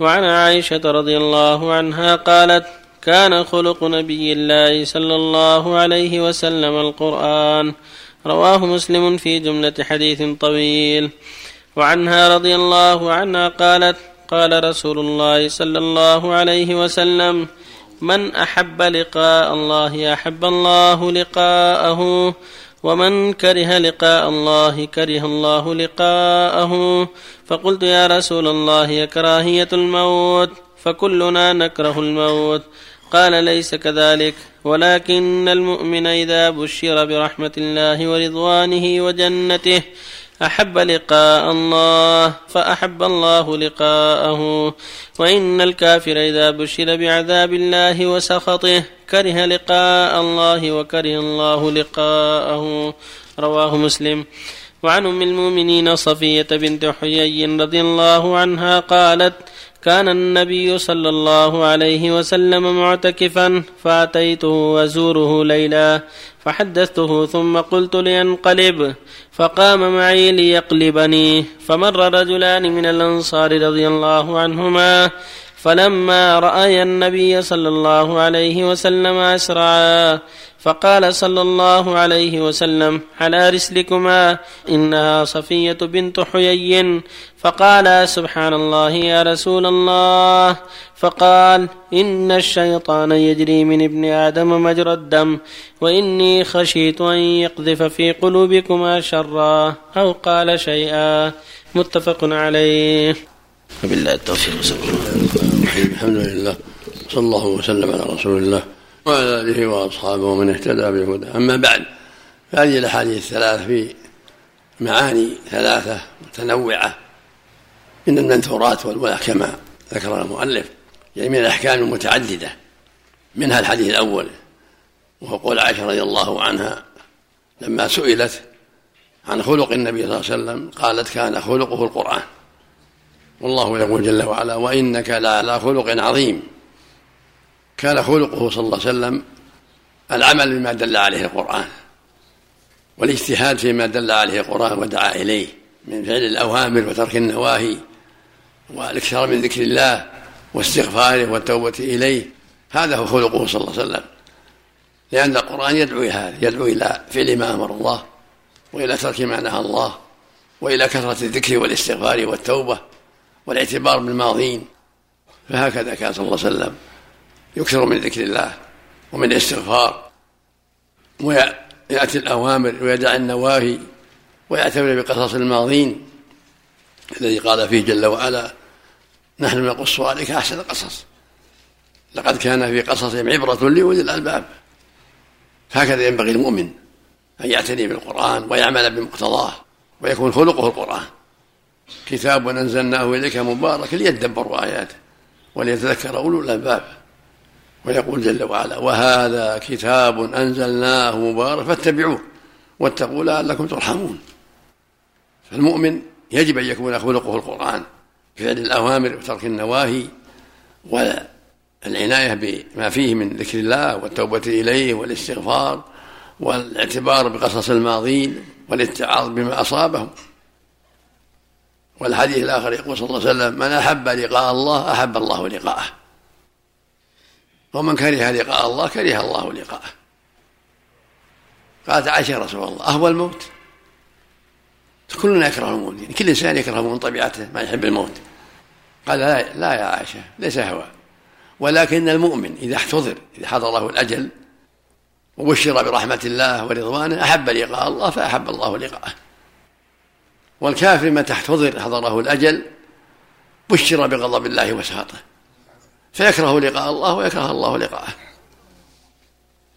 وعن عائشة رضي الله عنها قالت كان خلق نبي الله صلى الله عليه وسلم القرآن. رواه مسلم في جملة حديث طويل. وعنها رضي الله عنها قالت قال رسول الله صلى الله عليه وسلم من أحب لقاء الله أحب الله لقاءه. ومن كره لقاء الله كره الله لقاءه فقلت يا رسول الله كراهيه الموت فكلنا نكره الموت قال ليس كذلك ولكن المؤمن اذا بشر برحمه الله ورضوانه وجنته أحب لقاء الله فأحب الله لقاءه. وإن الكافر إذا بشر بعذاب الله وسخطه كره لقاء الله وكره الله لقاءه. رواه مسلم. وعن أم المؤمنين صفية بنت حيي رضي الله عنها قالت كان النبي صلى الله عليه وسلم معتكفا فأتيته ازوره ليلا فحدثته ثم قلت لينقلب فقام معي ليقلبني فمر رجلان من الأنصار رضي الله عنهما فلما رأي النبي صلى الله عليه وسلم أسرعا فقال صلى الله عليه وسلم على رسلكما إنها صفية بنت حيي. فقال سبحان الله يا رسول الله. فقال إن الشيطان يجري من ابن آدم مجرى الدم وإني خشيت أن يقذف في قلوبكما شرا أو قال شيئا. متفق عليه. وبالله التوفيق. الحمد لله صلى الله وسلم على رسول الله. وعلى آله وأصحابه ومن اهتدى بهدى أما بعد فهذه الأحاديث الثلاث في معاني ثلاثة متنوعة من المنثورات والولا كما ذكر المؤلف يعني من الأحكام المتعددة. منها الحديث الأول وهو قول عائشة رضي الله عنها لما سئلت عن خلق النبي صلى الله عليه وسلم قالت كان خلقه القرآن. والله يقول جل وعلا وإنك لعلى خلق عظيم. كان خلقه صلى الله عليه وسلم العمل بما دل عليه القرآن والاجتهاد فيما دل عليه القرآن ودعا إليه من فعل الأوامر وترك النواهي والإكثار من ذكر الله واستغفاره والتوبة إليه. هذا هو خلقه صلى الله عليه وسلم. لأن القرآن يدعو إلى هذا يدعو إلى فعل ما أمر الله وإلى ترك ما نهى الله وإلى كثرة الذكر والاستغفار والتوبة والاعتبار بالماضين. فهكذا كان صلى الله عليه وسلم. يكثر من ذكر الله ومن الاستغفار ويأتي الأوامر ويدع النواهي ويعتبر بقصص الماضين الذي قال فيه جل وعلا نحن نقص عليك أحسن القصص لقد كان في قصصهم عبرة لأولي الألباب. هكذا ينبغي المؤمن أن يعتني بالقرآن ويعمل بمقتضاه ويكون خلقه القرآن. كتاب أنزلناه إليك مبارك ليدبروا آياته وليتذكر أولو الألباب. ويقول جل وعلا وهذا كتاب أنزلناه مبارك فاتبعوه واتقوا لعلكم ترحمون. فالمؤمن يجب أن يكون خلقه القرآن بفعل الأوامر وترك النواهي والعناية بما فيه من ذكر الله والتوبة إليه والاستغفار والاعتبار بقصص الماضين والاتعاظ بما أصابهم. والحديث الآخر يقول صلى الله عليه وسلم من أحب لقاء الله أحب الله لقاءه. ومن كره لقاء الله كره الله لقاءه. قالت عائشة يا رسول الله أهوى الموت. كلنا يكره الموت يعني كل إنسان يكره من طبيعته ما يحب الموت. قال لا, لا يا عائشة ليس هوى. ولكن المؤمن إذا احتضر إذا حضره الأجل وبشر برحمة الله ورضوانه أحب لقاء الله فأحب الله لقاءه. والكافر متى احتضر حضره الأجل بشر بغضب الله وسخطه فيكره لقاء الله ويكره الله لقاءه.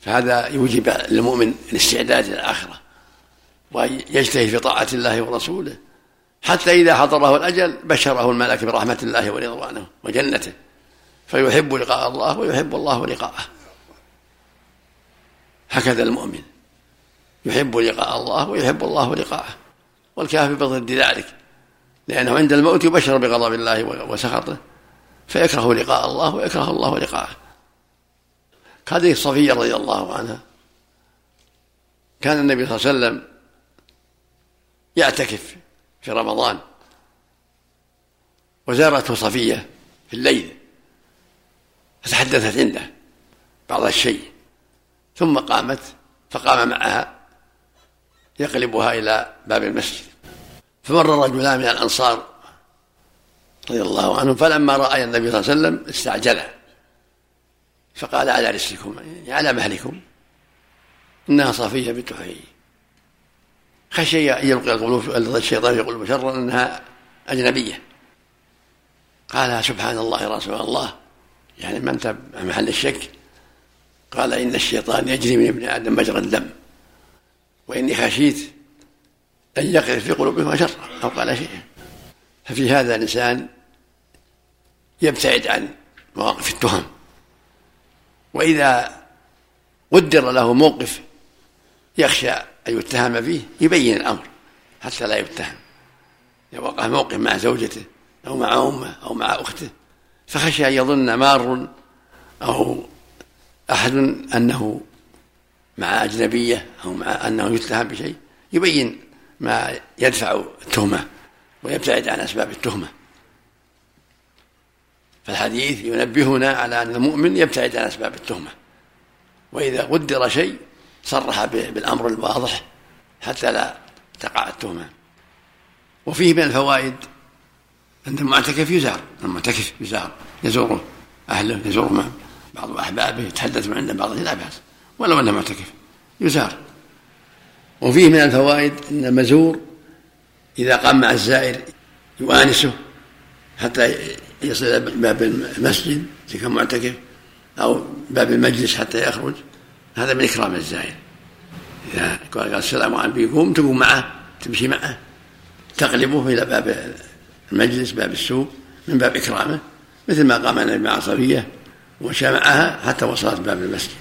فهذا يوجب للمؤمن الاستعداد للآخرة ويجتهد في طاعة الله ورسوله. حتى إذا حضره الأجل بشره الملك برحمة الله ورضوانه وجنته. فيحب لقاء الله ويحب الله لقاءه. هكذا المؤمن يحب لقاء الله ويحب الله لقاءه. والكافر بضد ذلك لأنه عند الموت يبشر بغضب الله وسخطه. فيكره لقاء الله ويكره الله لقاءه. هذه صفية رضي الله عنها. كان النبي صلى الله عليه وسلم يعتكف في رمضان. وزارته صفية في الليل. فتحدثت عنده بعض الشيء. ثم قامت فقام معها يقلبها إلى باب المسجد. فمر رجلان من الأنصار رضي الله عنهم فلما رأى النبي صلى الله عليه وسلم استعجله. فقال على رسلكم يعني على مهلكم؟ إنها صفية بنت حيي خشي أن يلقي القلوب الشيطان في شرا أنها أجنبية. قال سبحان الله يا رسول الله. يعني ما أنت محل الشك؟ قال إن الشيطان يجري من ابن آدم مجرى الدم. وإني خشيت أن يقذف في قلوبهم شرا أو قال شيئا. ففي هذا الإنسان يبتعد عن مواقف التهم. وإذا قدر له موقف يخشى أن يتهم فيه يبين الأمر حتى لا يتهم. إذا وقع موقف مع زوجته أو مع أمه أو مع أخته فخشى أن يظن مار أو أحد أنه مع أجنبية أو مع أنه يتهم بشيء يبين ما يدفع التهمة ويبتعد عن أسباب التهمة. فالحديث ينبهنا على أن المؤمن يبتعد عن أسباب التهمة. وإذا قدر شيء صرح بالأمر الواضح حتى لا تقع التهمة. وفيه من الفوائد أن المعتكف يزار المعتكف يزار يزوره أهله يزور معه بعض أحبابه يتحدث عنده بعض لا بأس ولو أنه معتكف يزار. وفيه من الفوائد أن المزور إذا قام مع الزائر يؤانسه حتى يصل إلى باب المسجد إذا كان معتكف أو باب المجلس حتى يخرج. هذا من إكرام الزائر. إذا قال السلام عليكم تقوم معه تمشي معه. تقلبه إلى باب المجلس باب السوق من باب إكرامه. مثل ما قام النبي مع صفية ومشى معها حتى وصلت باب المسجد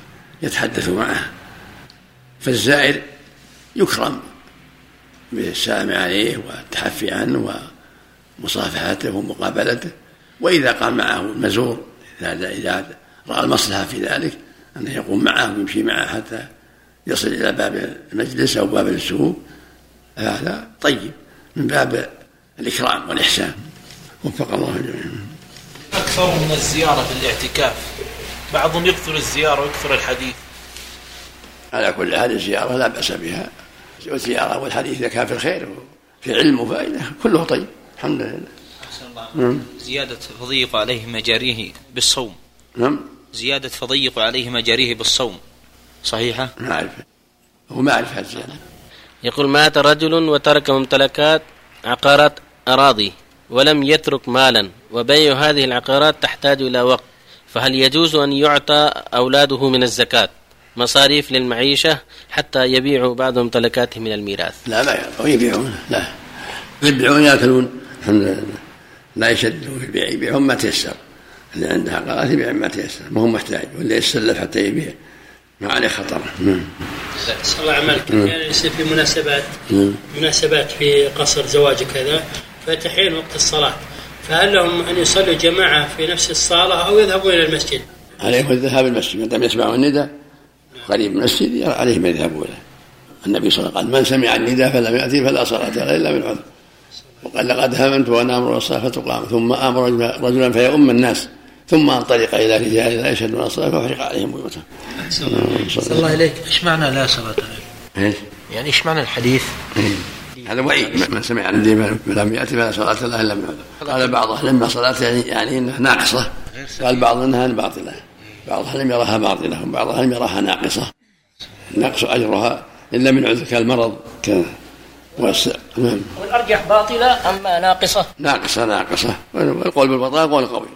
يتحدث معها. فالزائر يكرم بالسلام عليه والتحفي عنه ومصافحته ومقابلته. وإذا قام معه المزور إذا إذا رأى المصلحة في ذلك أنه يقوم معه ويمشي معه حتى يصل إلى باب المجلس أو باب السوق. هذا طيب من باب الإكرام والإحسان. وفق الله الجميع. أكثر من الزيارة في الاعتكاف. بعضهم يكثر الزيارة ويكثر الحديث. على كل حال الزيارة لا بأس بها. والزيارة والحديث إذا كان في الخير وفي علم وفائدة كله طيب الحمد لله. نعم. زيادة فضيق عليه مجاريه بالصوم. نعم. زيادة فضيق عليه مجاريه بالصوم. صحيحة؟ ما أعرف. هو ما أعرف هذا يقول مات رجل وترك ممتلكات عقارات أراضي ولم يترك مالا وبيع هذه العقارات تحتاج إلى وقت. فهل يجوز أن يعطى أولاده من الزكاة؟ مصاريف للمعيشة حتى يبيعوا بعض ممتلكاتهم من الميراث. لا ما يعطوا يبيعون لا. يبيعون يأكلون. الحمد لله. لا يشدوا في البيع يبيعون ما تيسر. اللي عنده عقارات يبيع ما تيسر ما هو محتاج واللي يسلف حتى يبيع. ما عليه خطر. نعم صلى الله عملك. يعني يصير في مناسبات مناسبات في قصر زواج كذا فتحين وقت الصلاة. فهل لهم أن يصلوا جماعة في نفس الصالة أو يذهبون إلى المسجد؟ عليهم الذهاب المسجد. ما دام يسمعون النداء قريب من المسجد عليهم أن يذهبوا له. النبي صلى الله عليه وسلم قال من سمع النداء فلم يأتي فلا صلاة له إلا من عذر وقال لقد هممت وأنا أمر الصلاة فتقام. ثم أمر رجلا فيؤم الناس. ثم انطلق إلى رجال لا يشهدون الصلاة فأحرق عليهم بيوتهم. صلى الله عليك إيش معنى لا صلاة؟ له؟ إيش؟ يعني إيش معنى الحديث؟ هذا وعيد من سمع عن الدين فلم يأتي فلا صلاة له إلا من قال بعض أهل العلم صلاة يعني يعني إنها ناقصة. قال بعض إنها باطلة. بعض العلم يراها باطلة. وبعض العلم يراها ناقصة. نقص أجرها الا من عذر كالمرض. ك نعم. والارجح باطلة أم ناقصة؟ ناقصة ناقصة. والقول بالبطاله قول قوي.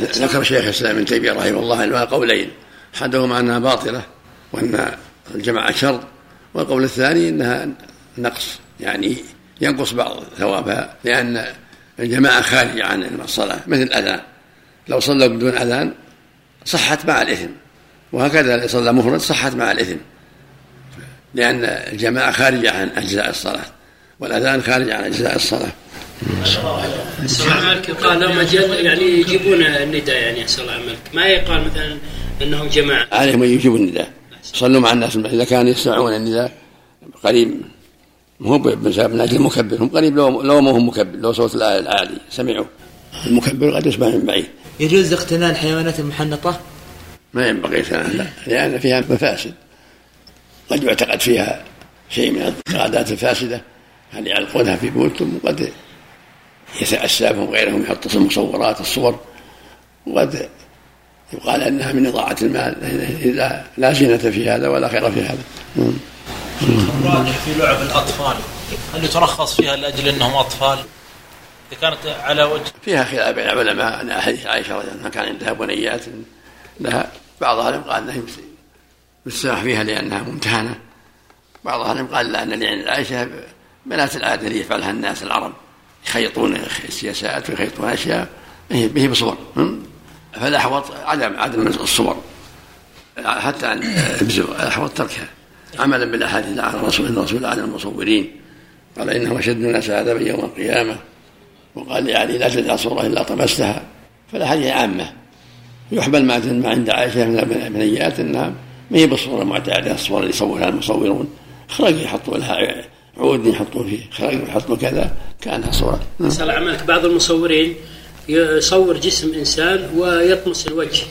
ذكر شيخ الإسلام ابن تيمية رحمه الله أنها قولين. أحدهما أنها باطلة وأن الجماعه شر والقول الثاني أنها نقص يعني ينقص بعض ثوابها لأن الجماعة خارجة عن الصلاة مثل الأذان. لو صلوا بدون أذان صحت مع الإثم. وهكذا صلى مفرد صحت مع الإثم. لأن الجماعة خارجه عن أجزاء الصلاة والأذان خارج عن أجزاء الصلاة. مالك يقال لهم أجل يعني يجيبون النداء يعني اسال الله عملك. ما يقال مثلا أنهم جماعة؟ عليهم أن يجيبوا النداء. صلوا مع الناس إذا كانوا يسمعون النداء قريب مو من أجل المكبر هم قريب لو لو ما هم مكبر لو صوت العالي. سمعوا. المكبر قد يسمع من بعيد. يجوز اقتناء الحيوانات المحنطة؟ ما ينبغي لا لأن فيها مفاسد. قد يعتقد فيها شيء من الاعتقادات الفاسدة هل يعلقونها في بيوتهم وقد يتأسى بهم غيرهم يحط المصورات الصور وقد يقال أنها من إضاعة المال إذا لا زينة في هذا ولا خير في هذا. الراجح في لعب الأطفال هل يترخص فيها لأجل أنهم أطفال؟ إذا كانت على وجه فيها خلاف بين العلماء أن حديث عائشة رضي الله عنها كان عندها بنيات لها بعض اهلهم قال أنها يستراح فيها لأنها ممتهنة. بعض اهلهم قال لا ان لعن عائشه بنات العادة اللي يفعلها الناس العرب. يخيطون سياسات ويخيطون أشياء. به بصور. فالاحوط عدم عدم الصور. حتى ان يبزغ الاحوط تركها. عملا بالأحاديث عن رسول الرسول عن المصورين. قال انه أشد الناس عذابا يوم القيامة. وقال لعلي لا تجعل صورة إلا طمستها. فالاحاديث عامة. يحمل ما عند عائشة من البنيات إنها ما هي بالصورة المعتاده الصور اللي يصورها المصورون. خرج يحطوا لها عود يحطوا فيه. خرج يحطوا كذا كأنها صورة. نسال عملك بعض المصورين يصور جسم إنسان ويطمس الوجه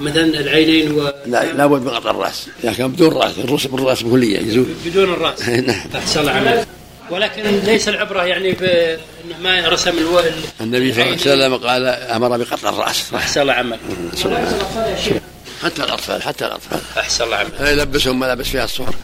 مثلا العينين و لا لابد من قطع الرأس. لكن بدون رأس الرأس بالرأس بكلية يزول. بدون الرأس. نعم. احسن الله عملك ولكن ليس العبرة يعني بانه ما رسم ألو... النبي صلى الله عليه وسلم قال أمر بقطع الرأس. أحسن الله. عملك حتى الأطفال حتى الأطفال. أحسن الله عملك يلبسهم ملابس فيها الصور.